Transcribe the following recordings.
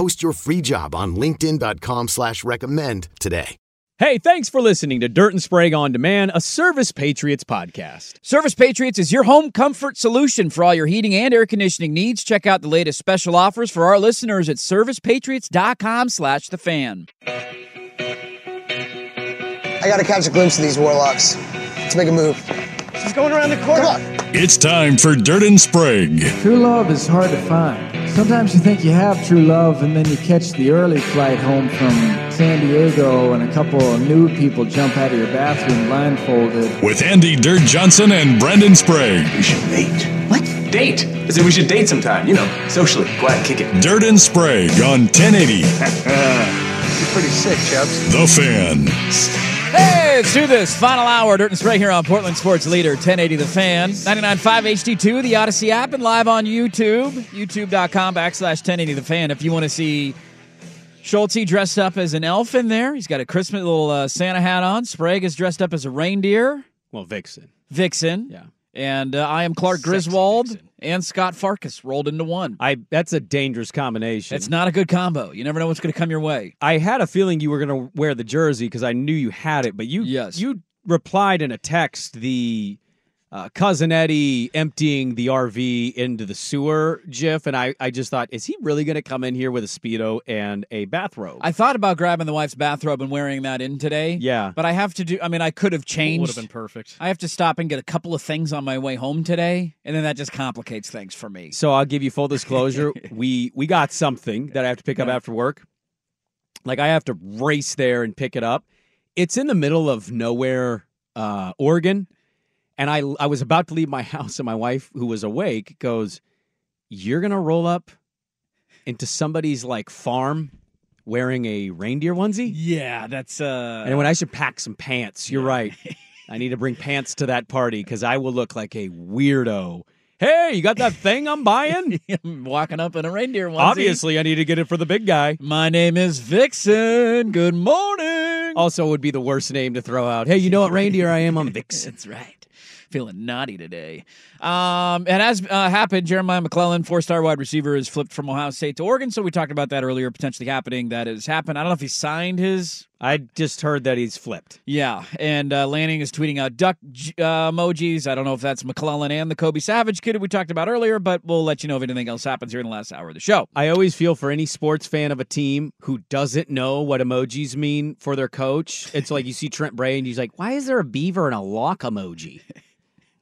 Post your free job on linkedin.com slash recommend today. Hey, thanks for listening to Dirt and Sprague On Demand, a Service Patriots podcast. Service Patriots is your home comfort solution for all your heating and air conditioning needs. Check out the latest special offers for our listeners at servicepatriots.com slash the fan. I gotta catch a glimpse of these warlocks. Let's make a move. She's going around the corner. It's time for Dirt and Sprague. True love is hard to find. Sometimes you think you have true love, and then you catch the early flight home from San Diego, and a couple of nude people jump out of your bathroom blindfolded. With Andy Dirt Johnson and Brendan Sprague. We should date. What? Date. I said we should date sometime. You know, socially. Go out and kick it. Dirt and Sprague on 1080. You're pretty sick, Chubbs. The Fan. Hey, let's do this. Final hour, Dirt and Sprague here on Portland Sports Leader, 1080 The Fan, 99.5 HD2, the Audacy app, and live on YouTube, youtube.com backslash 1080 The Fan. If you want to see Schulte dressed up as an elf in there, he's got a Christmas little uh, Santa hat on. Sprague is dressed up as a reindeer. Well, Vixen. Vixen. Yeah. And uh, I am Clark Sexy Griswold Vixen. And Scut Farkus rolled into one. I that's a dangerous combination. It's not a good combo. You never know what's going to come your way. I had a feeling you were going to wear the jersey because I knew you had it, but you Yes. you replied in a text the uh, cousin Eddie emptying the RV into the sewer gif, and I, I just thought, is he really going to come in here with a speedo and a bathrobe? I thought about grabbing the wife's bathrobe and wearing that in today. Yeah. But I have to do, I mean, I could have changed. Would have been perfect. I have to stop and get a couple of things on my way home today, and then that just complicates things for me. So I'll give you full disclosure. we we got something that I have to pick up after work. Like I have to race there and pick it up. It's in the middle of nowhere, uh, Oregon, and I I was about to leave my house, and my wife, who was awake, goes, "You're gonna roll up into somebody's like farm wearing a reindeer onesie." Yeah, that's uh And when I should pack some pants, you're right. I need to bring pants to that party because I will look like a weirdo. Hey, you got that thing I'm buying? I'm walking up in a reindeer onesie. Obviously, I need to get it for the big guy. My name is Vixen. Good morning. Also, would be the worst name to throw out. Hey, you know what reindeer I am? I'm Vixen. That's right. Feeling naughty today. Um, and as uh, happened, Jeremiah McClellan, four-star wide receiver, is flipped from Ohio State to Oregon. So we talked about that earlier, potentially happening. That has happened. I don't know if he signed his I just heard that he's flipped. Yeah, and uh, Lanning is tweeting out duck uh, emojis. I don't know if that's McClellan and the Kobe Savage kid we talked about earlier, but we'll let you know if anything else happens here in the last hour of the show. I always feel for any sports fan of a team who doesn't know what emojis mean for their coach. It's like you see Trent Bray and he's like, why is there a beaver and a lock emoji?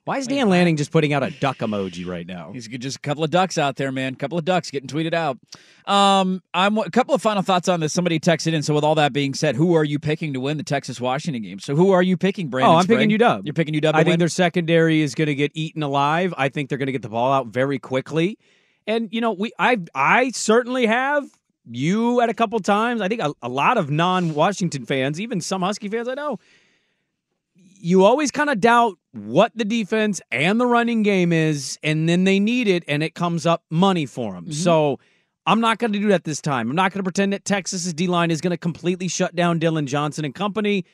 Why is Dan Lanning just putting out a duck emoji right now? He's just a couple of ducks out there, man. A couple of ducks getting tweeted out. Um, I'm a couple of final thoughts on this. Somebody texted in. So with all that being said, who are you picking to win the Texas Washington game? So who are you picking, Brandon? Oh, I'm picking Sprague? UW. You're picking UW. I think win? their secondary is going to get eaten alive. I think they're going to get the ball out very quickly. And you know, we I I certainly have you at a couple times. I think a, a lot of non-Washington fans, even some Husky fans I know, you always kind of doubt what the defense and the running game is, and then they need it, and it comes up money for them. So I'm not going to do that this time. I'm not going to pretend that Texas's D line is going to completely shut down Dillon Johnson and company.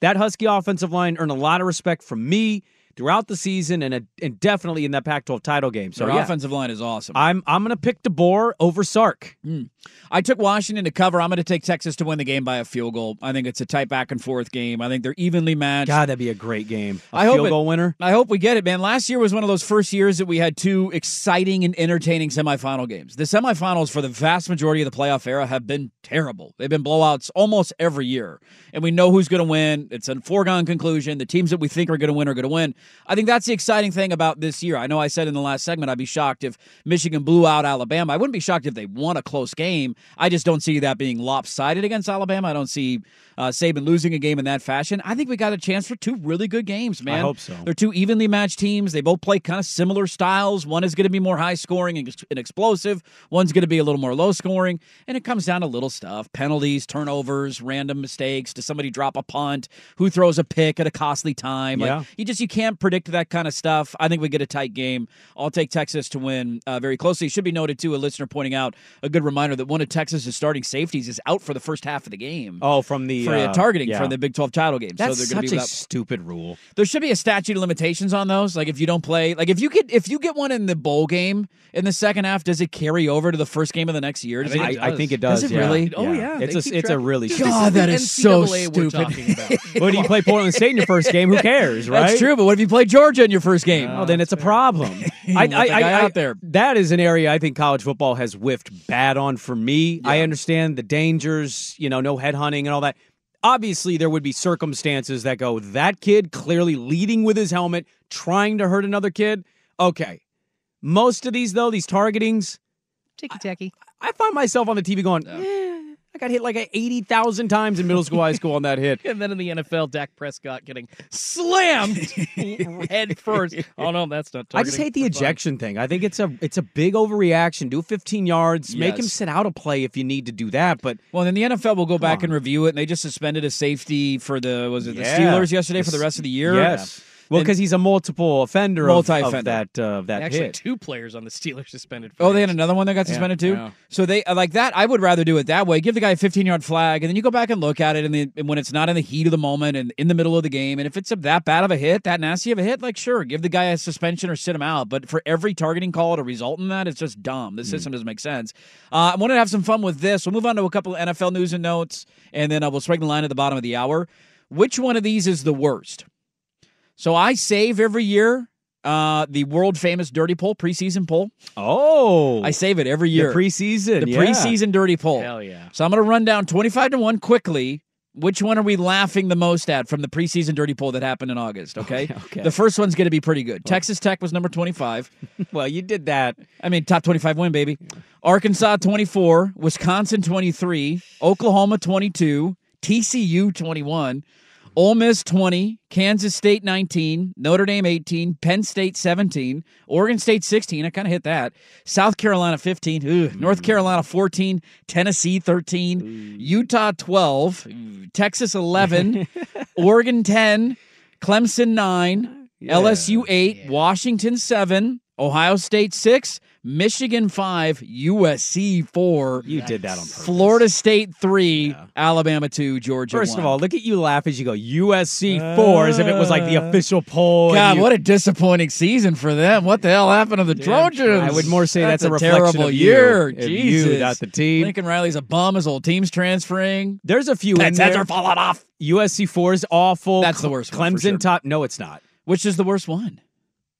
That Husky offensive line earned a lot of respect from me throughout the season, and, and definitely in that Pac-12 title game. So Their yeah, offensive line is awesome. I'm I'm going to pick DeBoer over Sark. Mm. I took Washington to cover. I'm going to take Texas to win the game by a field goal. I think it's a tight back and forth game. I think they're evenly matched. God, that'd be a great game. A I field hope it- goal winner. I hope we get it, man. Last year was one of those first years that we had two exciting and entertaining semifinal games. The semifinals for the vast majority of the playoff era have been terrible. They've been blowouts almost every year. And we know who's going to win. It's a foregone conclusion. The teams that we think are going to win are going to win. I think that's the exciting thing about this year. I know I said in the last segment I'd be shocked if Michigan blew out Alabama. I wouldn't be shocked if they won a close game. I just don't see that being lopsided against Alabama. I don't see uh, Saban losing a game in that fashion. I think we got a chance for two really good games, man. I hope so. They're two evenly matched teams. They both play kind of similar styles. One is going to be more high scoring and, and explosive. One's going to be a little more low scoring. And it comes down to little stuff penalties, turnovers, random mistakes. Does somebody drop a punt? Who throws a pick at a costly time? Yeah. Like, you just you can't predict that kind of stuff. I think we get a tight game. I'll take Texas to win uh, very closely. It should be noted too. A listener pointing out a good reminder that one of Texas's starting safeties is out for the first half of the game. Oh, from the for uh, uh, targeting yeah. from the Big Twelve title game. That's so they're going such to be a stupid rule. there should be a statute of limitations on those. Like if you don't play, like if you get if you get one in the bowl game in the second half, does it carry over to the first game of the next year? Does I, it, I think it does. Does it yeah. really? Oh, yeah, It's they a keep it's a really Dude, stupid. God, that This is the so stupid. talking. What do you play Portland State in your first game? Who cares, right? That's true. But what if you play Georgia in your first game? Oh, then it's a problem. I, Let I, I, out there. That is an area I think college football has whiffed bad on for me. I understand the dangers, you know, no headhunting and all that. Obviously, there would be circumstances that go, that kid clearly leading with his helmet, trying to hurt another kid. Okay. Most of these, though, these targetings, Ticky tacky. I find myself on the TV going, eh, I got hit like 80,000 times in middle school, high school on that hit. And then in the NFL, Dak Prescott getting slammed head first. Oh no, that's not. I just hate the ejection thing. I think it's a it's a big overreaction. Do 15 yards, make him sit out a play if you need to do that. But Well, then the NFL will go back on. and review it, and they just suspended a safety for the was it the Yeah. Steelers yesterday for the rest of the year? yes, well, because he's a multiple offender, of- of, Multi-offender. that uh, of that Actually, hit. two players on the Steelers suspended. For Oh, they had another one that got suspended too. Yeah. So they uh, like that. I would rather do it that way. Give the guy a 15 yard flag, and then you go back and look at it. And, then, and when it's not in the heat of the moment and in the middle of the game, and if it's a, that bad of a hit, that nasty of a hit, like sure, give the guy a suspension or sit him out. But for every targeting call to result in that, it's just dumb. The system doesn't make sense. Uh, I wanted to have some fun with this. We'll move on to a couple of NFL news and notes, and then uh, we'll strike the line at the bottom of the hour. Which one of these is the worst? So I save every year uh, the world famous dirty poll preseason poll. Oh, I save it every year. the preseason, The yeah. preseason dirty poll. Hell yeah. So I'm going to run down 25 to 1 quickly. Which one are we laughing the most at from the preseason dirty poll that happened in August? Okay. Okay. The first one's going to be pretty good. Texas Tech was number 25. Well, you did that. I mean, top 25 win, baby. Arkansas 24, Wisconsin 23, Oklahoma 22, TCU 21, Ole Miss 20, Kansas State 19, Notre Dame 18, Penn State 17, Oregon State 16. I kind of hit that. South Carolina 15, Ugh. Mm-hmm. North Carolina 14, Tennessee 13, mm. Utah 12, mm. Texas 11, Oregon 10, Clemson 9, LSU 8, Washington 7, Ohio State 6, Michigan 5, USC 4, You did that on purpose. Florida State 3, Alabama 2, Georgia First 1. of all, look at you laugh as you go USC four, as if it was like the uh, official poll. God, you- what a disappointing season for them. What the hell happened to the Trojans? I would more say that's, a, reflection terrible you, year. of Jesus. you, not the team. Lincoln Riley's a bum. His old team's transferring. There's a few in Pets heads there. are falling off. USC four is awful. That's the worst one Clemson sure. top. No, it's not. Which is the worst one?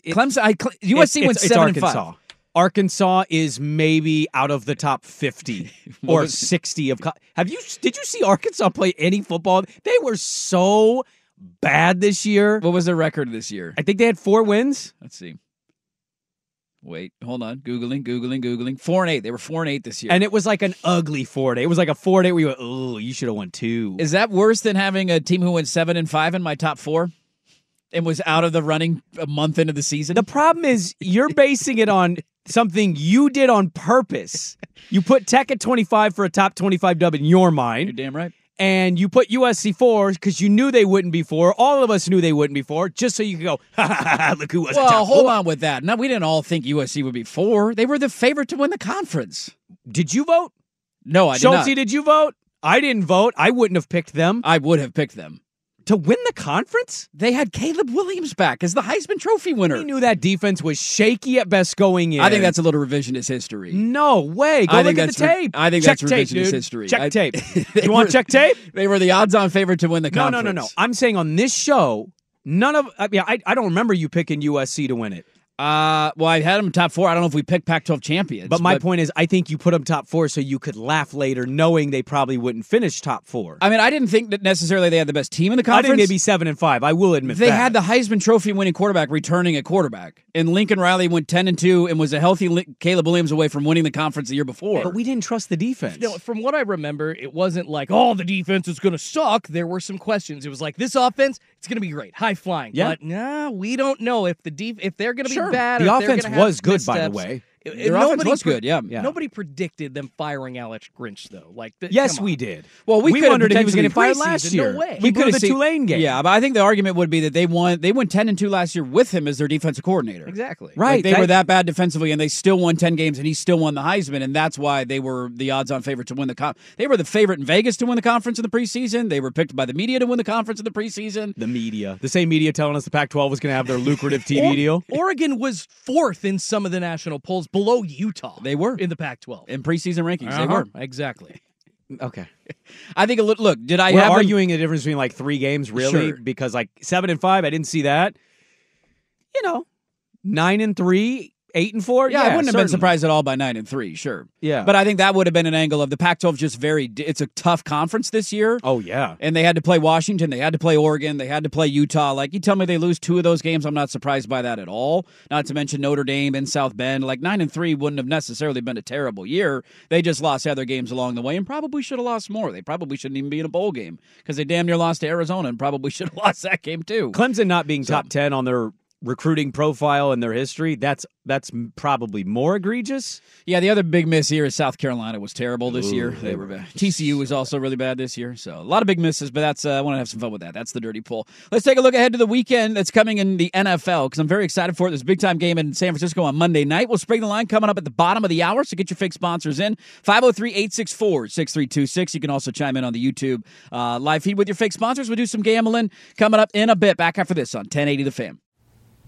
It- Clemson. I, USC It's- went it's, it's seven and five. Arkansas is maybe out of the top fifty or sixty of. Co- Have you? Did you see Arkansas play any football? They were so bad this year. What was their record this year? I think they had four wins. Let's see. Wait, hold on. Googling, Googling, Googling. Four and eight. They were four and eight this year. And it was like an ugly four day. It was like a four day where you went, oh, you should have won two. Is that worse than having a team who went seven and five in my top four and was out of the running a month into the season? The problem is you're basing it on something you did on purpose. You put Tech at 25 for a top 25 dub in your mind. You're damn right. and you put USC 4 because you knew they wouldn't be 4. All of us knew they wouldn't be 4, just so you could go, ha ha ha, look who was Well, hold four. on with that. No, we didn't all think USC would be four. They were the favorite to win the conference. Did you vote? No, I did Schultze, not. did you vote? I didn't vote. I wouldn't have picked them. I would have picked them. To win the conference? They had Caleb Williams back as the Heisman Trophy winner. We knew that defense was shaky at best going in. I think that's a little revisionist history. no way. Go I look think at the that's re- tape. I think check that's tape, revisionist dude. history. Check I- tape. You want were- check tape? They were the odds-on favorite to win the conference. No, no, no, no. I'm saying on this show, none of. I mean, I, I don't remember you picking USC to win it. Uh, well, I had them top four. I don't know if we picked Pac-12 champions, But my point is, I think you put them top four so you could laugh later, knowing they probably wouldn't finish top four. I mean, I didn't think that necessarily they had the best team in the conference. I think they'd be seven and five. I will admit They that. had the Heisman Trophy winning quarterback returning at quarterback, and Lincoln Riley went ten and two and was a healthy Li- Caleb Williams away from winning the conference the year before. but we didn't trust the defense. No, from what I remember, it wasn't like, oh, the defense is going to suck. There were some questions. It was like, this offense, it's going to be great, high flying. Yeah. But nah, we don't know if the def- if they're going to be Sure. Bad. The or if they're offense was good, by the way. It- Their nobody offense was pre- good, yeah. Yeah. Nobody predicted them firing Alex Grinch though. Like, th- yes, we did. Well, we, we wondered if he was going to fire last preseason, no year. way. We could've the seen- Tulane game. Yeah, but I think the argument would be that they won. They went ten and two last year with him as their defensive coordinator. Exactly. Right. Like, they that- were that bad defensively, and they still won ten games, and he still won the Heisman, and that's why they were the odds-on favorite to win the. Con- they were the favorite in Vegas to win the conference in the preseason. They were picked by the media to win the conference in the preseason. The media, the same media telling us the Pac-12 was going to have their lucrative TV Or- deal. Oregon was fourth in some of the national polls, below Utah. They were. in the Pac-12. In preseason rankings, they Uh-huh. were. exactly. Okay, I think. a li- Look, did I we're have them- arguing the difference between like three games, really, Sure. because like seven and five, I didn't see that. You know, nine and three, eight and four. Yeah, I wouldn't have been surprised at all by nine and three. Sure. Yeah. but I think that would have been an angle of the Pac-12 just very. It's a tough conference this year. Oh yeah, And they had to play Washington, they had to play Oregon, they had to play Utah. Like you tell me they lose two of those games, I'm not surprised by that at all. Not to mention Notre Dame and South Bend. Like nine and three wouldn't have necessarily been a terrible year. They just lost other games along the way and probably should have lost more. They probably shouldn't even be in a bowl game because they damn near lost to Arizona and probably should have lost that game too. Clemson not being top ten on their recruiting profile and their history. That's that's probably more egregious. Yeah, the other big miss here is South Carolina was terrible this Ooh, year. they They were bad. TCU was also really bad this year. So a lot of big misses, but that's uh, I want to have some fun with that. That's the dirty pull. Let's take a look ahead to the weekend that's coming in the NFL because I'm very excited for it. There's a big time game in San Francisco on Monday night. We'll spring the line coming up at the bottom of the hour. So get your fake sponsors in 503-864-6326. You can also chime in on the YouTube uh, live feed with your fake sponsors. We'll do some gambling coming up in a bit. Back after this on 1080 The Fan.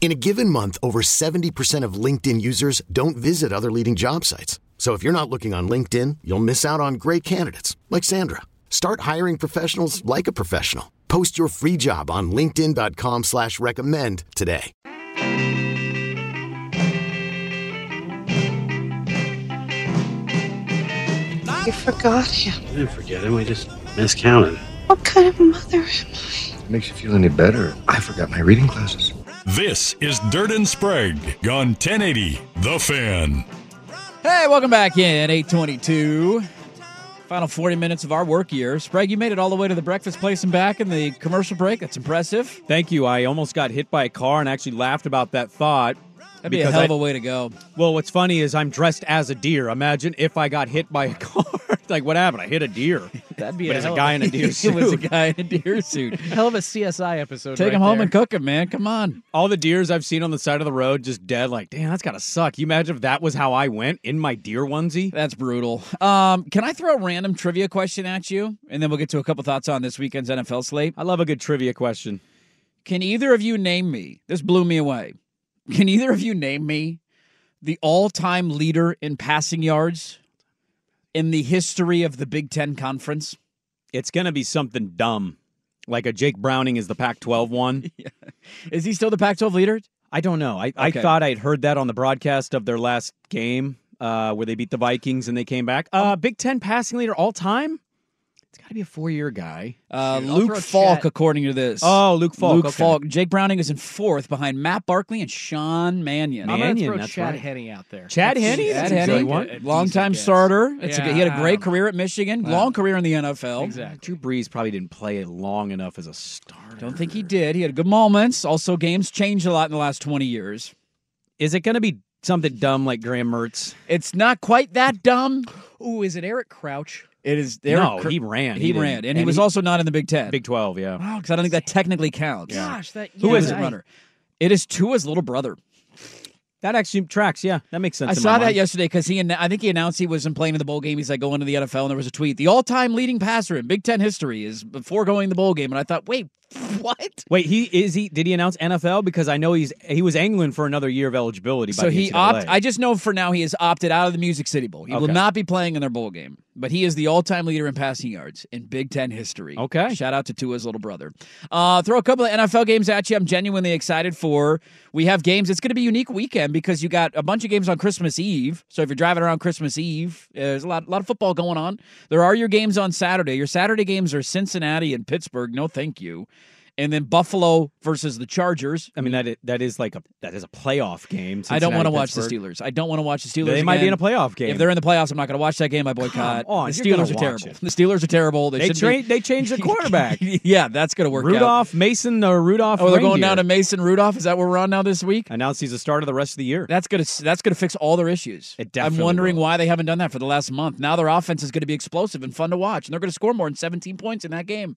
In a given month, over 70% of LinkedIn users don't visit other leading job sites. So if you're not looking on LinkedIn, you'll miss out on great candidates like Sandra. Start hiring professionals like a professional. Post your free job on linkedin.com slash recommend today. You forgot him. I didn't forget him. We just miscounted. What kind of mother am I? Makes you feel any better? I forgot my reading glasses. This is Dirt and Sprague on 1080 The Fan. Hey, welcome back in 822. Final 40 minutes of our work year. Sprague, you made it all the way to the breakfast place and back in the commercial break. That's impressive. Thank you. I almost got hit by a car and actually laughed about that thought. That'd be a hell I- of a way to go. Well, what's funny is I'm dressed as a deer. Imagine if I got hit by a car. like, what happened? I hit a deer. That'd be But a it's a hell guy of in a deer it was a suit. guy in a deer suit. Hell of a CSI episode. Take right him home there. and cook him, man. Come on. All the deers I've seen on the side of the road just dead. Like, damn, that's gotta suck. You imagine if that was how I went in my deer onesie? That's brutal. Um, can I throw a random trivia question at you? And then we'll get to a couple thoughts on this weekend's NFL slate. I love a good trivia question. Can either of you name me? This blew me away. Can either of you name me the all time leader in passing yards in the history of the Big Ten Conference? It's gonna be something dumb. like a Jake Browning is the Pac-12 one. Is he still the Pac-12 leader? I don't know. I, I thought I'd heard that on the broadcast of their last game uh, where they beat the Vikings and they came back. Uh, Big Ten passing leader all time. It's got to be a four-year guy. Uh, I'll Luke throw Falk, Chat- according to this. Oh, Luke Falk, Luke okay. Falk. Jake Browning is in fourth behind Matt Barkley and Sean Mannion. I'm gonna Mannion, throw that's Chad right. Henne out there. Chad That's- Henne? Chad That's a Henne, good one. a decent longtime guess. starter. It's a, he had a Yeah. great career at Michigan, long career in the NFL. Exactly. Drew Brees probably didn't play it long enough as a starter. Don't think he did. He had good moments. Also, games changed a lot in the last 20 years. Is it going to be something dumb like Graham Mertz? It's not quite that dumb. Ooh, is it Eric Crouch? It is. There. No, Eric- he ran. He, He ran, and, he and was he- also not in the Big Ten. Big 12, yeah. Oh, because I don't think that technically counts. Gosh, that Who yeah, is it, runner? It is Tua's little brother. That actually tracks. Yeah, that makes sense. I saw that mind. yesterday because he. ann- I think he announced he wasn't playing in the bowl game. He's like going to the NFL, and there was a tweet: the all-time leading passer in Big Ten history is before going to the bowl game. And I thought, wait, what? Wait, he is he? Did he announce NFL? Because I know he's he was angling for another year of eligibility. So the he NCAA. opt. I just know for now he has opted out of the Music City Bowl. He will not be playing in their bowl game, but he is the all-time leader in passing yards in Big Ten history. Okay. Shout out to Tua's little brother. Uh, throw a couple of NFL games at you. I'm genuinely excited for. We have games. It's going to be a unique weekend because you got a bunch of games on Christmas Eve. So if you're driving around Christmas Eve, uh, there's a lot, lot of football going on. There are your games on Saturday. Your Saturday games are Cincinnati and Pittsburgh. No, thank you. And then Buffalo versus the Chargers. I mean that is, that is like a that is a playoff game. I don't want to watch the Steelers. I don't want to watch the Steelers. They might be in a playoff game. If they're in the playoffs, I'm not going to watch that game. I boycott. Come on, the Steelers are terrible. it. The Steelers are terrible. They, They tra- they changed the quarterback. yeah, that's going to work out. Rudolph Mason or Rudolph. Oh, they're going down to Mason Rudolph. Is that where we're on now this week? Announced he's the starter the rest of the year. That's gonna that's gonna fix all their issues. It I'm wondering will. why they haven't done that for the last month. Now their offense is going to be explosive and fun to watch, and they're going to score more than 17 points in that game.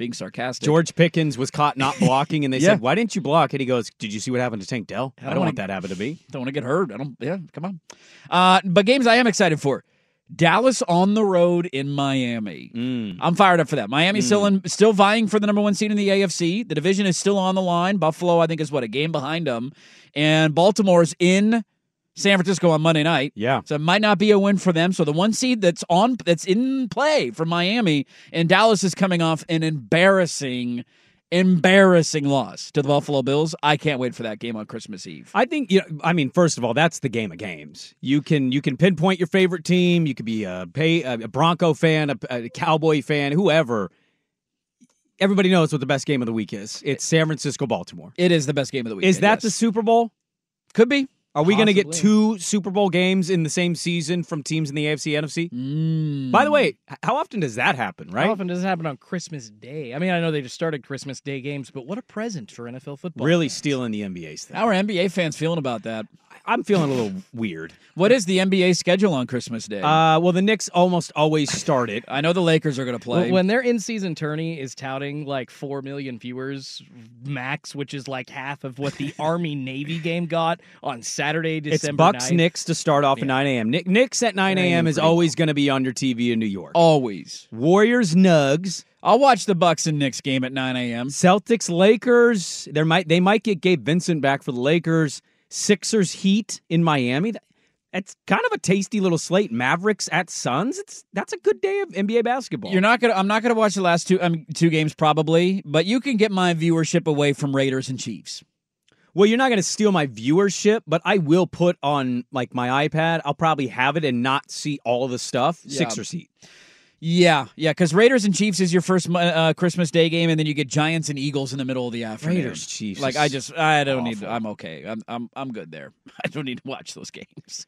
Being sarcastic, George Pickens was caught not blocking, and they Yeah. said, "Why didn't you block?" And he goes, "Did you see what happened to Tank Dell? I don't, wanna- that to happen to me." Don't want to get hurt. I don't. Yeah, come on. Uh, but games I am excited for. Dallas on the road in Miami. Mm. I'm fired up for that. Miami's still in, still vying for the number one seed in the AFC. The division is still on the line. Buffalo, I think, is what a game behind them, and Baltimore's in San Francisco on Monday night. Yeah. So it might not be a win for them. So the one seed that's on that's in play for Miami and Dallas is coming off an embarrassing, embarrassing loss to the Buffalo Bills. I can't wait for that game on Christmas Eve. I think you know, I mean, first of all, that's the game of games. You can you can pinpoint your favorite team. You could be a pay, a Bronco fan, a, a Cowboy fan, whoever. Everybody knows what the best game of the week is. It's San Francisco Baltimore. It is the best game of the week. Is that the Super Bowl? Could be. Are we going to get two Super Bowl games in the same season from teams in the AFC NFC? Mm. By the way, how often does that happen? Right? How often does it happen on Christmas Day? I mean, I know they just started Christmas Day games, but what a present for NFL football. Really stealing the NBA's thing. How are NBA fans feeling about that? I'm feeling a little weird. What is the NBA schedule on Christmas Day? Uh, well, the Knicks almost always start it. I know the Lakers are going to play. When- When their in-season tourney is touting like four million viewers max, which is like half of what the Army Navy game got on Saturday, December. It's Bucks 9th. Knicks to start off at 9 a.m. Nick, Knicks at 9 a.m. is always going to be on your TV in New York. Always. Warriors Nugs, I'll watch the Bucks and Knicks game at 9 a.m. Celtics Lakers. There might they might get Gabe Vincent back for the Lakers. Sixers Heat in Miami. That- That's kind of a tasty little slate. Mavericks at Suns. It's that's a good day of NBA basketball. You're not gonna. I'm not gonna watch the last two um, two games probably, but you can get my viewership away from Raiders and Chiefs. Well, you're not going to steal my viewership, but I will put on like my iPad. I'll probably have it and not see all the stuff. Yeah. Sixers Heat. Yeah, yeah, because Raiders and Chiefs is your first uh, Christmas Day game, and then you get Giants and Eagles in the middle of the afternoon. Raiders, Chiefs Like I just, I don't need. I'm okay. I'm, I'm, I'm good there. I don't need to watch those games.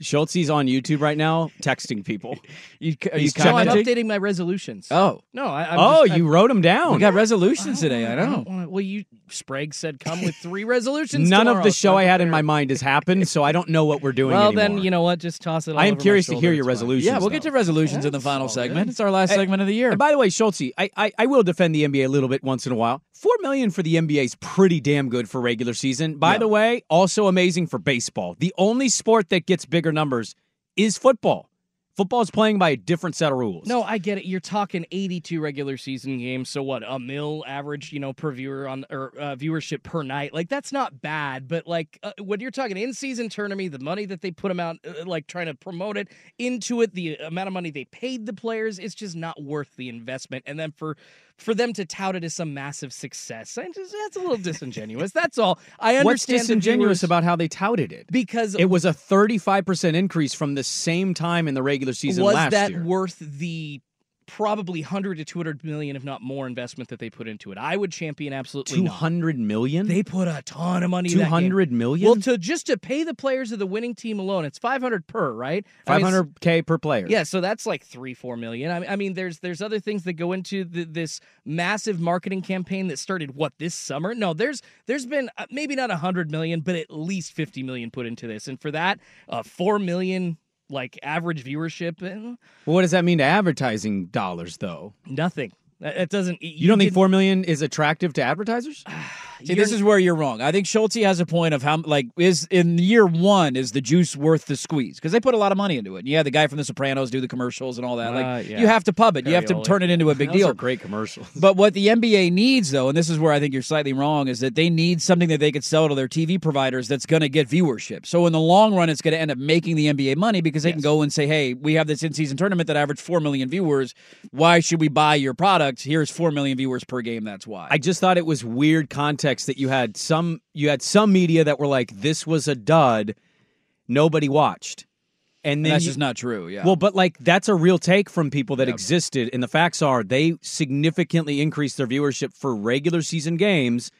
Schultze's on YouTube right now texting people. You, are you He's No, I'm commenting? updating my resolutions. Oh, No, I, I'm oh, just, you wrote them down. we got resolutions today. I I know. don't wanna, well, you Sprague said come with three resolutions. None of tomorrow, the so show I'm I had in my mind has happened, so I don't know what we're doing Well, anymore. then you know what? Just toss it. All I am over my curious to shoulder, hear your it's fine. resolutions. Yeah, we'll get though. to resolutions in the That's final all segment. good. It's our last Hey, segment of the year. And by the way, Schultze, I, I I will defend the NBA a little bit once in a while. Four million for the NBA is pretty damn good for regular season. By Yeah. the way, also amazing for baseball. The only sport that gets bigger numbers is football. Football is playing by a different set of rules. No, I get it. You're talking 82 regular season games, so what? A mil average, you know, per viewer on or uh, viewership per night. Like that's not bad, but like uh, when you're talking in season tournament, the money that they put them out, uh, like trying to promote it into it, the amount of money they paid the players, it's just not worth the investment. And then for for them to tout it as some massive success, just, that's a little disingenuous. That's all. I understand. What's disingenuous viewers- about how they touted it? because It was a 35% increase from the same time in the regular season was last that year. worth the probably 100 to 200 million if not more investment that they put into it i would champion absolutely not. 200 million? they put a ton of money in that game. 200 million? well to just to pay the players of the winning team alone it's 500 per right I mean, 500k per player. yeah, so that's like three, four million. I mean, I mean, there's there's other things that go into the, this massive marketing campaign that started what this summer. No, there's there's been uh, maybe not a hundred million, but at least fifty million put into this, and for that, uh, four million like average viewership, Well, what does that mean to advertising dollars, though? nothing. That doesn't. You don't think 4 million is attractive to advertisers? See, this is where you're wrong. I think Schulte has a point of how, like, is in year one is the juice worth the squeeze because they put a lot of money into it. You had the guy from The Sopranos do the commercials and all that. Like, Uh, yeah. you have to pub it. You have to turn it into a big Those deal. are great commercials. But what the NBA needs, though, and this is where I think you're slightly wrong, is that they need something that they could sell to their TV providers that's going to get viewership. So in the long run, it's going to end up making the NBA money because they can go and say, "Hey, we have this in-season tournament that averaged four million viewers. Why should we buy your product? Here's four million viewers per game. That's why." I just thought it was weird context that you had some you had some media that were like this was a dud, nobody watched. And And that's you- just not true. Yeah. Well, but like that's a real take from people that existed, and the facts are they significantly increased their viewership for regular season games,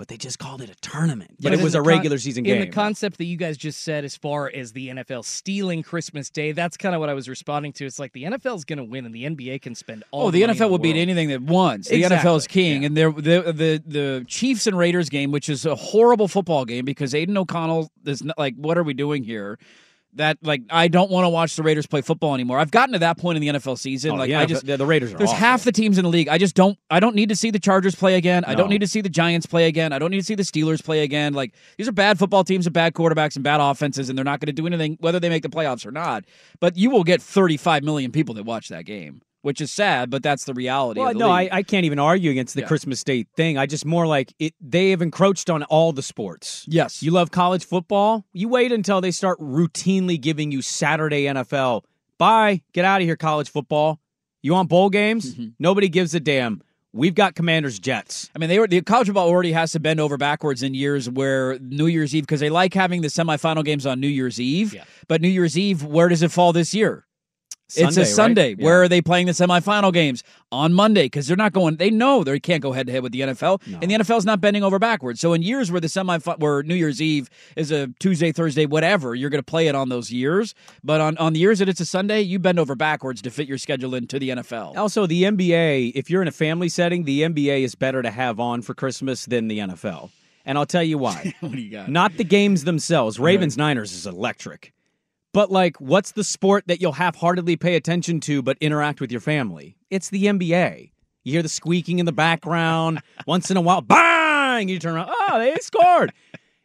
but they just called it a tournament. But, it was the a con- regular season game In the concept that you guys just said, as far as the NFL stealing Christmas Day, that's kind of what I was responding to. It's like the NFL's going to win, and the NBA can spend all. Oh, the money in NFL will beat anything that wants. The Exactly, NFL is king, and they're, the the the Chiefs and Raiders game, which is a horrible football game because Aidan O'Connell is not, like, what are we doing here? That like I don't want to watch the Raiders play football anymore. I've gotten to that point in the NFL season. Oh, like yeah, I just the, the Raiders are there's awful. half the teams in the league. I just don't. I don't need to see the Chargers play again. I don't need to see the Giants play again. I don't need to see the Steelers play again. Like these are bad football teams with bad quarterbacks and bad offenses, and they're not going to do anything whether they make the playoffs or not. But you will get 35 million people that watch that game, which is sad, but that's the reality. Well, the no, I. I can't even argue against the Yeah. Christmas Day thing. I just more like it. They have encroached on all the sports. Yes. You love college football. You wait until they start routinely giving you Saturday NFL. Bye. Get out of here, college football. You want bowl games? Mm-hmm. Nobody gives a damn. We've got Commanders Jets. I mean, they were the college football already has to bend over backwards in years where New Year's Eve because they like having the semifinal games on New Year's Eve. But New Year's Eve, where does it fall this year? It's Sunday, a right? Sunday. Yeah. Where are they playing the semifinal games on Monday? Because they're not going. They know they can't go head to head with the NFL, and the NFL is not bending over backwards. So in years where the semi where New Year's Eve is a Tuesday, Thursday, whatever, you're going to play it on those years. But on on the years that it's a Sunday, you bend over backwards to fit your schedule into the NFL. Also, the NBA, if you're in a family setting, the NBA is better to have on for Christmas than the NFL. And I'll tell you why. what do you got? Not the games themselves. Ravens Niners is electric. But like what's the sport that you'll half-heartedly pay attention to but interact with your family? It's the NBA. You hear the squeaking in the background. Once in a while, bang! You turn around. Oh, they scored.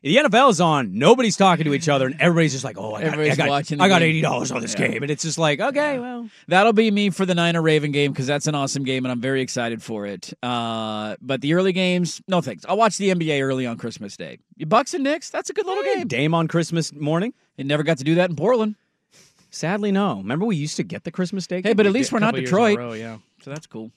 The NFL's on. Nobody's talking to each other, and everybody's just like, "Oh, I got, I got, watching I got eighty dollars on this Yeah. game," and it's just like, okay, well, That'll be me for the Niner Raven game because that's an awesome game and I'm very excited for it. Uh, but the early games, no thanks. I'll watch the NBA early on Christmas Day. Bucks and Knicks, that's a good little game. Dame on Christmas morning. They never got to do that in Portland. Sadly, no. Remember, we used to get the Christmas Day. Hey, but at game? least we're not couple years in a Detroit. row, yeah. So that's cool.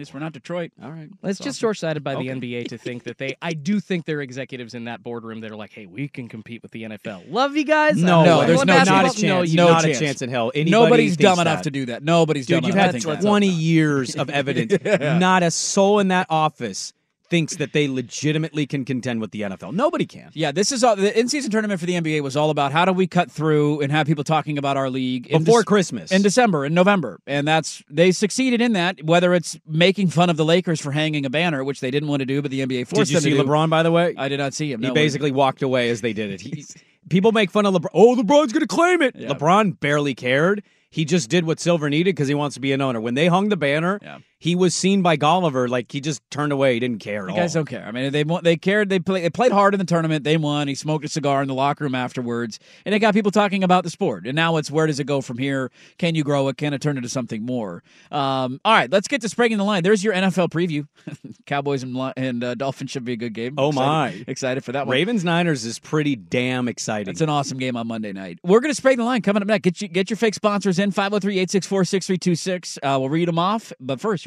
Least we're not Detroit. All right. It's just short-sighted by the NBA to think that they. I do think there are executives in that boardroom that are like, "Hey, we can compete with the NFL." Love you guys. No, No, there's no not a chance. No, you No not chance. a chance in hell. Anybody Nobody's dumb that. enough to do that. Nobody's Dude, dumb you've enough had to think that. 20 years of evidence. Not a soul in that office thinks that they legitimately can contend with the NFL. Nobody can. Yeah, this is all the in-season tournament for the NBA was all about how do we cut through and have people talking about our league in Before Dec- Christmas. in December and November, and that's they succeeded in that. Whether it's making fun of the Lakers for hanging a banner, which they didn't want to do, but the NBA forced Did you see do. LeBron, by the way? I did not see him. he no. basically walked away as they did it. He, people make fun of LeBron. Oh, LeBron's going to claim it. Yeah. LeBron barely cared. He just did what Silver needed because he wants to be an owner. When they hung the banner, Yeah. He was seen by Golliver like he just turned away. He didn't care at The all. guys don't care. I mean, they they cared. They played. They played hard in the tournament. They won. He smoked a cigar in the locker room afterwards, and it got people talking about the sport. And now it's where does it go from here? Can you grow it? Can it turn into something more? Um, all right, let's get to spreading the line. There's your NFL preview. Cowboys and and uh, Dolphins should be a good game. Oh, Excited- my. excited for that one. Ravens Niners is pretty damn exciting. It's an awesome game on Monday night. We're going to spread the line coming up next. Get, you, get your fake sponsors in 503 864 6326. We'll read them off. But first,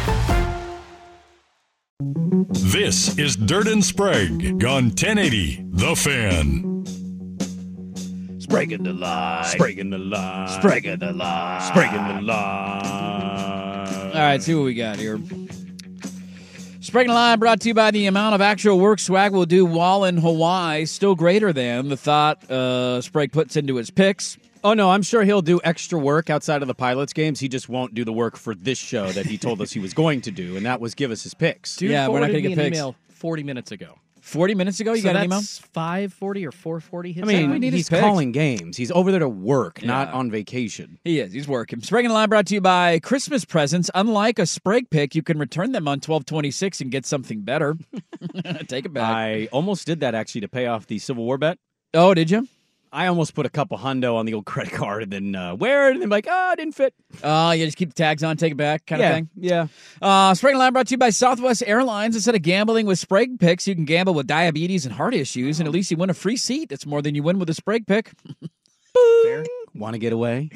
This is Dirt and Sprague on 1080 The Fan. Spraguing the line. Spraguing the line. Spraguing the line. Spraguing the line. All right, see what we got here. Sprague in the Line brought to you by the amount of actual work Swag will do while in Hawaii, still greater than the thought uh, Sprague puts into his picks. Oh no, I'm sure he'll do extra work outside of the pilots games. He just won't do the work for this show that he told us he was going to do, and that was give us his picks. Dude Yeah, we're not gonna me get an picks. email 40 minutes ago. 40 minutes ago, you so got an email? 540 or 440 I his mean, time? he's calling games. He's over there to work, not on vacation. He is. He's working. Sprague and Line brought to you by Christmas presents. Unlike a Sprague pick, you can return them on 1226 and get something better. Take it back. I almost did that actually to pay off the Civil War bet. Oh, did you? I almost put a couple hundo on the old credit card and then uh, wear it and then be like, oh, it didn't fit. Oh, yeah, just keep the tags on, take it back, kind yeah, of thing. Yeah. Uh, Sprague Line brought to you by Southwest Airlines. Instead of gambling with Sprague picks, you can gamble with diabetes and heart issues, and at least you win a free seat. It's more than you win with a Sprague pick. Want to get away?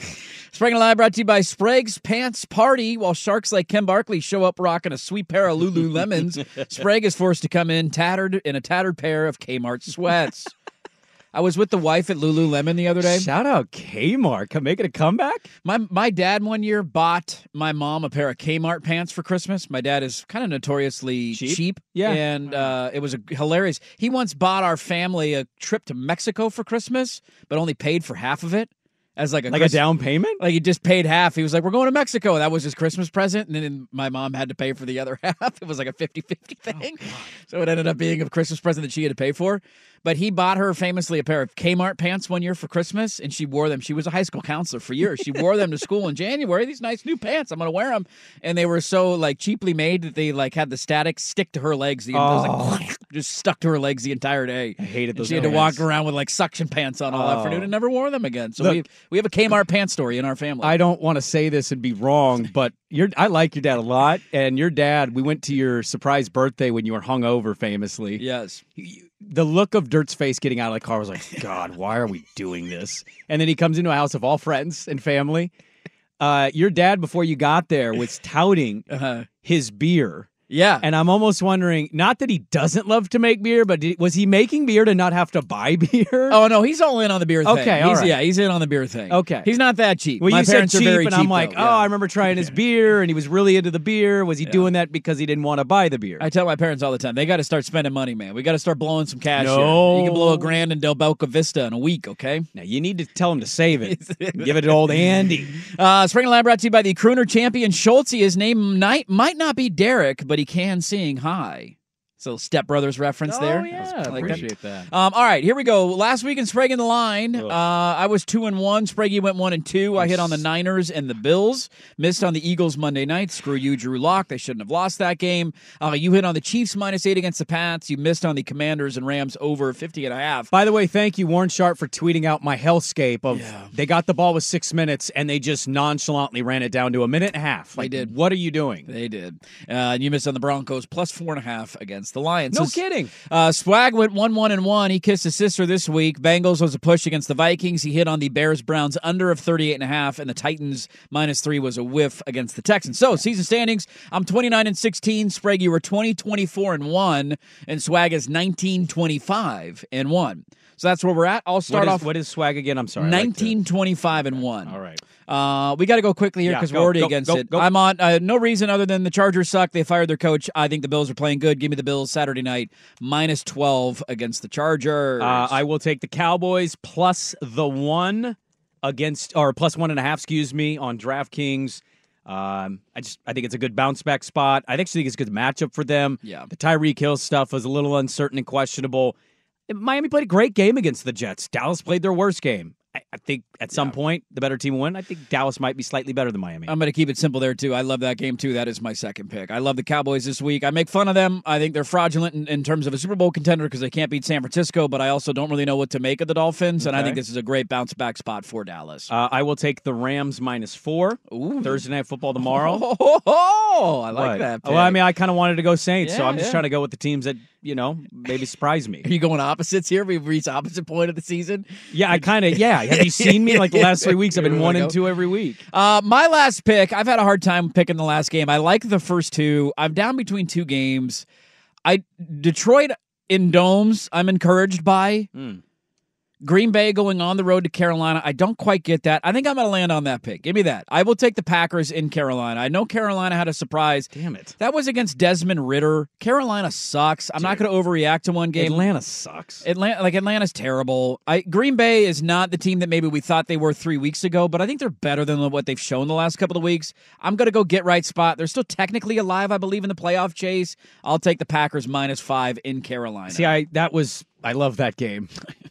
Sprague and Line brought to you by Sprague's Pants Party. While sharks like Ken Barkley show up rocking a sweet pair of Lululemons, Sprague is forced to come in tattered in a tattered pair of Kmart sweats. I was with the wife at Lululemon the other day. Shout out Kmart. Come making a comeback? My my dad one year bought my mom a pair of Kmart pants for Christmas. My dad is kind of notoriously cheap. Yeah. And uh, it was a, hilarious. He once bought our family a trip to Mexico for Christmas, but only paid for half of it. As like a Like a down payment? Like he just paid half. He was like, We're going to Mexico. That was his Christmas present. And then my mom had to pay for the other half. It was like a 50 50 thing. so it ended up being a Christmas present that she had to pay for. But he bought her famously a pair of Kmart pants one year for Christmas, and she wore them. She was a high school counselor for years. She wore them to school in January. These nice new pants. I'm going to wear them. And they were so like cheaply made that they like had the static stick to her legs. The was, like, oh. just stuck to her legs the entire day. I hated And those She had to walk around with like suction pants on all Oh. afternoon and never wore them again. So Look- we we have a Kmart pants story in our family. I don't want to say this and be wrong, but your I like your dad a lot. And your dad, we went to your surprise birthday when you were hungover, famously. Yes. The look of Dirt's face getting out of the car was like, God, why are we doing this? And then he comes into a house of all friends and family. Uh, your dad, before you got there, was touting Uh-huh. his beer. Yeah. And I'm almost wondering, not that he doesn't love to make beer, but did, was he making beer to not have to buy beer? Oh no, he's all in on the beer thing. Okay, he's, all right. yeah, he's in on the beer thing. Okay. he's not that cheap. Well, My you said cheap, are very and cheap. I'm like, though, oh, yeah. I remember trying his beer, and he was really into the beer. Was he doing that because he didn't want to buy the beer? I tell my parents all the time, they got to start spending money, man. We got to start blowing some cash. No. here. you can blow a grand in Del Boca Vista in a week, okay? Now you need to tell him to save it. Give it to old Andy. Uh, Spring Line brought to you by the crooner champion Schultze. His name might, might not be Derek, but he can sing high. So Step Brothers reference Oh, there. yeah, I like appreciate that. Um, all right, here we go. Last week in Sprague in the line, uh, I was two and one. Spraggy went one and two. I hit on the Niners and the Bills. Missed on the Eagles Monday night. Screw you, Drew Lock. They shouldn't have lost that game. Uh, you hit on the Chiefs minus eight against the Pats. You missed on the Commanders and Rams over 50 and a half. By the way, thank you, Warren Sharp, for tweeting out my hellscape of they got the ball with six minutes and they just nonchalantly ran it down to a minute and a half. Like, did. What are you doing? They did. Uh, and you missed on the Broncos plus four and a half against the Lions. No So- kidding. Uh, Swag went one one and one. He kissed his sister this week. Bengals was a push against the Vikings. He hit on the Bears Browns under of 38 and a half, and the Titans minus three was a whiff against the Texans. So season standings, I'm 29 and 16. Sprague, you were 20, 24 and one, and Swag is 19, 25 and one. So that's where we're at. I'll start What is- off what is swag again? I'm sorry. I like to- 19, 25 and one. All right. Uh, we got to go quickly here because go, we're already go, against go, it. go. I'm on uh, no reason other than the Chargers suck. They fired their coach. I think the Bills are playing good. Give me the Bills Saturday night minus 12 against the Chargers. Uh, I will take the Cowboys plus the one against, or plus one and a half, excuse me, on DraftKings. Um, I just I think it's a good bounce back spot. I actually think it's a good matchup for them. Yeah. The Tyreek Hill stuff was a little uncertain and questionable. Miami played a great game against the Jets. Dallas played their worst game. I, I think at some point the better team will win. I think Dallas might be slightly better than Miami. I'm going to keep it simple there too. I love that game too. That is my second pick. I love the Cowboys this week. I make fun of them. I think they're fraudulent in, in terms of a Super Bowl contender because they can't beat San Francisco. But I also don't really know what to make of the Dolphins, and I think this is a great bounce back spot for Dallas. Uh, I will take the Rams minus four. Thursday night football tomorrow. Oh, I like What? that. Well, I mean, I kind of wanted to go Saints, so I'm just yeah. trying to go with the teams that you know maybe surprise me. Are you going opposites here? We've reached opposite point of the season. Yeah, I kind of yeah. Have you seen me like the last three weeks? I've been one and two every week. Uh, my last pick, I've had a hard time picking the last game. I like the first two. I'm down between two games. I Detroit in domes. I'm encouraged by Hmm. Green Bay going on the road to Carolina. I don't quite get that. I think I'm going to land on that pick. Give me that. I will take the Packers in Carolina. I know Carolina had a surprise. Damn it. That was against Desmond Ridder. Carolina sucks. I'm not going to overreact to one game. Atlanta sucks. Atlanta, like Atlanta's terrible. I Green Bay is not the team that maybe we thought they were three weeks ago, but I think they're better than what they've shown the last couple of weeks. I'm gonna go get right spot. They're still technically alive, I believe, in the playoff chase. I'll take the Packers minus five in Carolina. See, I that was I love that game.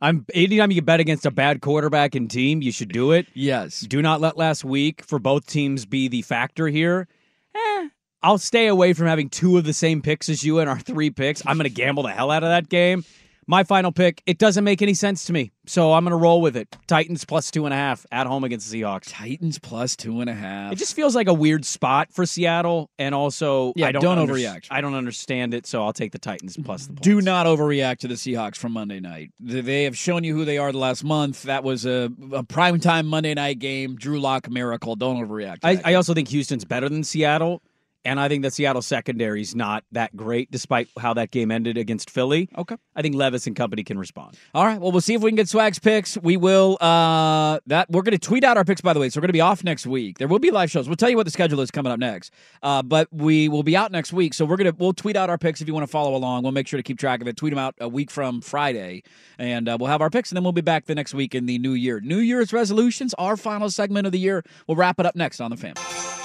I'm anytime you can bet against a bad quarterback and team, you should do it. Yes. Do not let last week for both teams be the factor here. Eh, I'll stay away from having two of the same picks as you in our three picks. I'm going to gamble the hell out of that game. My final pick, it doesn't make any sense to me. So I'm going to roll with it. Titans plus two and a half at home against the Seahawks. Titans plus two and a half. It just feels like a weird spot for Seattle. And also, Yeah, I don't, don't under- overreact. I don't understand it. So I'll take the Titans plus the Do not overreact to the Seahawks from Monday night. They- have shown you who they are the last month. That was a, a primetime Monday night game. Drew Lock miracle. Don't overreact. to I, I also think Houston's better than Seattle, and I think that Seattle secondary is not that great, despite how that game ended against Philly. Okay, I think Levis and company can respond. All right. Well, we'll see if we can get Swag's picks. We will. Uh, that we're going to tweet out our picks. By the way, so we're going to be off next week. There will be live shows. We'll tell you what the schedule is coming up next. Uh, but we will be out next week, so we're gonna we'll tweet out our picks if you want to follow along. We'll make sure to keep track of it. Tweet them out a week from Friday, and uh, we'll have our picks, and then we'll be back the next week in the new year. New Year's resolutions, our final segment of the year. We'll wrap it up next on the Fan.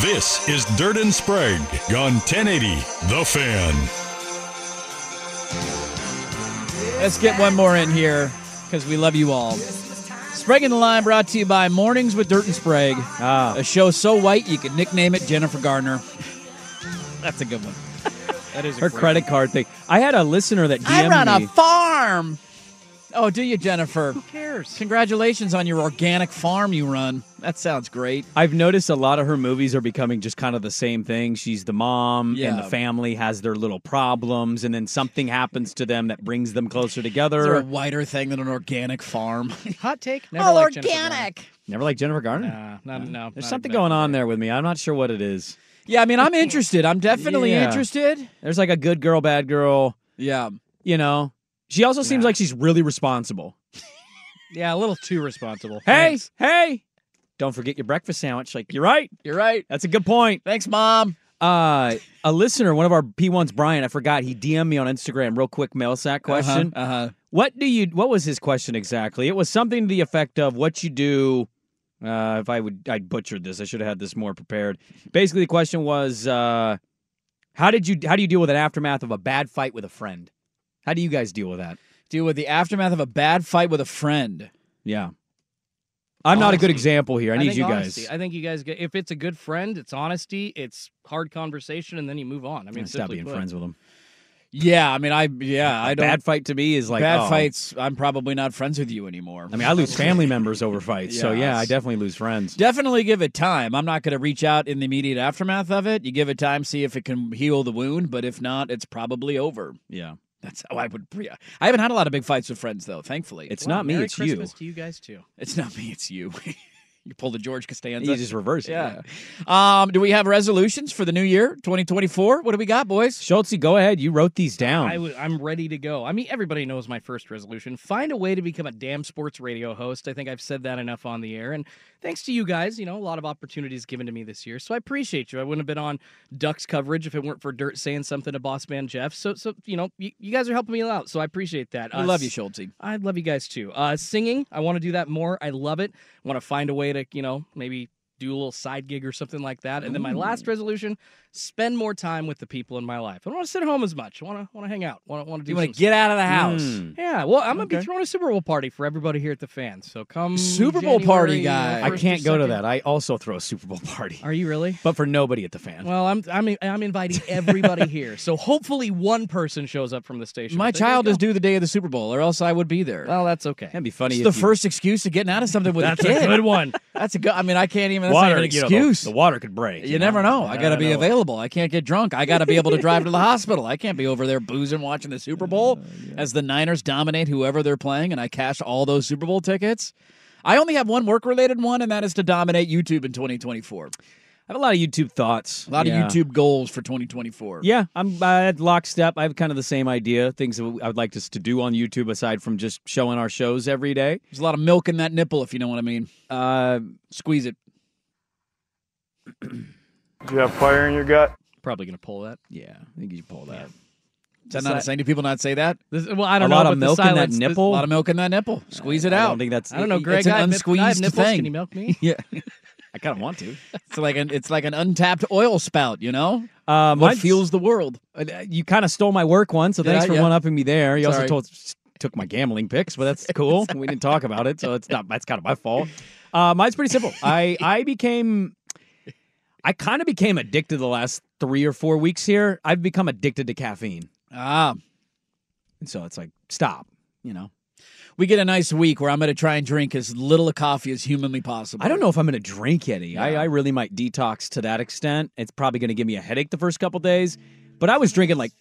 This is Dirt and Sprague on 1080 The Fan. Let's get one more in here because we love you all. Sprague in the Line brought to you by Mornings with Dirt and Sprague. Ah. A show so white you could nickname it Jennifer Garner. That's a good one. That is a Her great credit card thing. I had a listener that DM'd I run a farm. Oh, do you, Jennifer? Who cares? Congratulations on your organic farm you run. That sounds great. I've noticed a lot of her movies are becoming just kind of the same thing. She's the mom, and the family has their little problems, and then something happens to them that brings them closer Is there together. a wider thing than an organic farm? Hot take. Never oh, liked Jennifer Garner. organic. Never like Jennifer Garner. Nah, not, no. There's not something going on there with me. I'm not sure what it is. Yeah, I mean, I'm interested. I'm definitely Yeah. interested. There's like a good girl, bad girl. Yeah. You know, she also seems like she's really responsible. Yeah, a little too responsible. Hey, Thanks. hey, don't forget your breakfast sandwich. Like, you're right. You're right. That's a good point. Thanks, Mom. Uh, a listener, one of our P1s, Brian, I forgot, he DM'd me on Instagram, real quick mail sack question. Uh huh. What do you, what was his question exactly? It was something to the effect of what you do. Uh, if I would, I butchered this. I should have had this more prepared. Basically, the question was, uh, how did you, how do you deal with an aftermath of a bad fight with a friend? How do you guys deal with that? Deal with the aftermath of a bad fight with a friend. Yeah. I'm not a good Honesty. example here. I need think you honesty. guys. I think you guys get if it's a good friend, it's honesty, it's hard conversation, and then you move on. I mean, stop simply being put. friends with them. Yeah, I mean, I yeah, I don't. bad fight to me is like bad oh. fights. I'm probably not friends with you anymore. I mean, I lose family members over fights, so yeah, I Yes. definitely lose friends. Definitely give it time. I'm not going to reach out in the immediate aftermath of it. You give it time, see if it can heal the wound, but if not, it's probably over. Yeah, That's how I would. Pre- I haven't had a lot of big fights with friends though. Thankfully, it's Wow, not me, Merry it's Christmas you. to you guys too. It's not me. It's you. you pull the George Costanza. You just reverse it. yeah. Um, do we have resolutions for the new year, 2024? What do we got, boys? Schultze, go ahead. You wrote these down. I w- I'm ready to go. I mean, everybody knows my first resolution: find a way to become a damn sports radio host. I think I've said that enough on the air, and thanks to you guys, you know, a lot of opportunities given to me this year. So I appreciate you. I wouldn't have been on Ducks coverage if it weren't for Dirt saying something to Boss Man Jeff. So, so you know, you, you guys are helping me out. So I appreciate that. I Uh, love you, Schultze. I love you guys too. Uh, singing, I want to do that more. I love it. Want to find a way to, you know, maybe do a little side gig or something like that. And then my last resolution: spend more time with the people in my life. I don't want to sit at home as much. I want to want to hang out. Want to want to do. You want to get out of the house. Mm. Yeah, well, I'm gonna be throwing a Super Bowl party for everybody here at the fans. So come Super Bowl party January, guy. uh, I can't go to that. I also throw a Super Bowl party, Are you really? but for nobody at the fan. Well, I'm I'm I'm inviting everybody here. So hopefully one person shows up from the station. My If they don't child is due the day of the Super Bowl, or else I would be there. Well, that's okay. That'd be funny. It's the you- first excuse to getting out of something with That's a kid. a good one. That's a good. I mean, I can't even. That's water. not an you know, the- excuse. the, water could break. You never know. I got to be available. I can't get drunk. I got to be able to drive to the hospital. I can't be over there boozing watching the Super Bowl as the Niners dominate whoever they're playing and I cash all those Super Bowl tickets. I only have one work related one, and that is to dominate YouTube in 2024. I have a lot of YouTube thoughts. A lot Yeah. of YouTube goals for 2024. Yeah, I'm uh, at lockstep. I have kind of the same idea. Things that I would like us to do on YouTube aside from just showing our shows every day. There's a lot of milk in that nipple, if you know what I mean. Uh, Squeeze it. Do you have fire in your gut? Probably gonna pull that. yeah, I think you should pull that. Is that not a saying? Do people not say that? This, well, I don't A know. lot but of the milk in that silence- this- A lot of milk in that nipple. Squeeze it out. I out. don't think that's. I don't know, it- Greg. it's an I have nip- I have unsqueezed nipples. thing. Can you milk me? yeah, I kind of want to. it's like an it's like an untapped oil spout. You know Uh, what mine's- fuels the world. Uh, You kind of stole my work one, so Did thanks I? for Yeah. one upping me there. You Sorry. also told, took my gambling picks, but that's cool. we didn't talk about it, so it's not. That's kind of my fault. Uh, mine's pretty simple. I I became, I kind of became addicted the last three or four weeks here. I've become addicted to caffeine, Ah, and so it's like stop. You know, we get a nice week where I'm going to try and drink as little of coffee as humanly possible. I don't know if I'm going to drink any. I, I really might detox to that extent. It's probably going to give me a headache the first couple days. But I was drinking like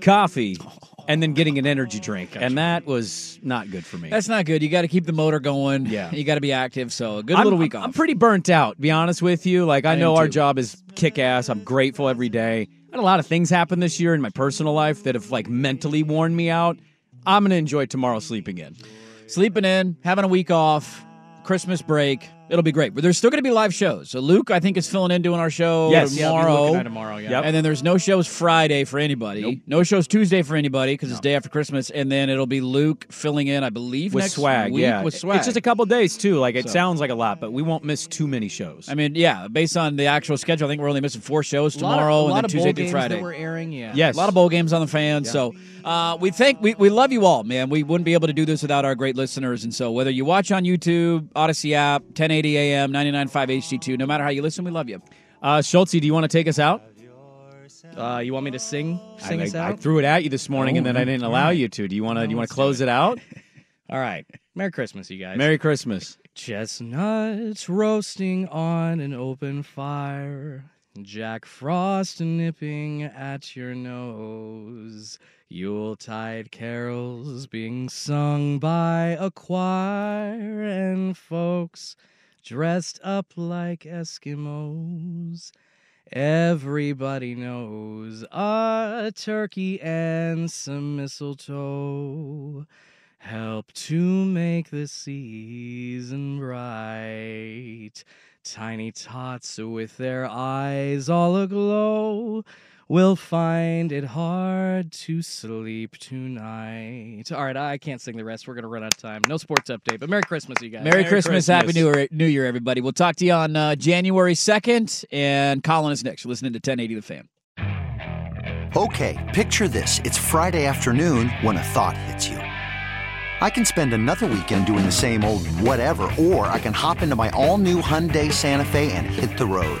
coffee and then getting an energy drink, and that was not good for me. That's not good. You got to keep the motor going. Yeah. you got to be active. So a good I'm- little week I'm, off. I'm pretty burnt out, to be honest with you. Like, I, I know our too. job is kick ass. I'm grateful every day. I had a lot of things happen this year in my personal life that have, like, mentally worn me out. I'm going to enjoy tomorrow sleeping in. Sleeping in, having a week off, Christmas break. It'll be great. But there's still going to be live shows. So Luke, I think, is filling in doing our show Yes. Yeah, I'll be tomorrow. looking at tomorrow. Yeah. Yep. And then there's no shows Friday for anybody. No shows Tuesday for anybody because it's day after Christmas. And then it'll be Luke filling in, I believe, With next swag, week yeah. with swag. It's just a couple days, too. Like, it So- sounds like a lot, but we won't miss too many shows. I mean, yeah, based on the actual schedule, I think we're only missing four shows A lot of- tomorrow a and then of Tuesday through Friday. that we're airing. Yeah. yes. A lot of bowl games on the fans. So uh, we think we, we love you all, man. We wouldn't be able to do this without our great listeners. And so whether you watch on YouTube, Audacy app, 1080 AM, 99.5 HD2, no matter how you listen, we love you. Uh, Schultze, do you want to take us out? Uh, you want me to sing? Sing I, us I- out? I threw it at you this morning, and then I didn't allow you to. Do you want to? Do you want to close it out? All right. Merry Christmas, you guys. Merry Christmas. Chestnuts roasting on an open fire. Jack Frost nipping at your nose. Yuletide carols being sung by a choir and folks dressed up like Eskimos. Everybody knows a turkey and some mistletoe help to make the season bright. Tiny tots with their eyes all aglow will find it hard to sleep tonight. All right, I can't sing the rest. We're going to run out of time. No sports update, but Merry Christmas, you guys. Merry, Christmas, Happy New Year, New Year, everybody. We'll talk to you on uh, January 2nd, and Colin is next. You're listening to 1080 The Fan. Okay, picture this. It's Friday afternoon when a thought hits you. I can spend another weekend doing the same old whatever, or I can hop into my all new Hyundai Santa Fe and hit the road.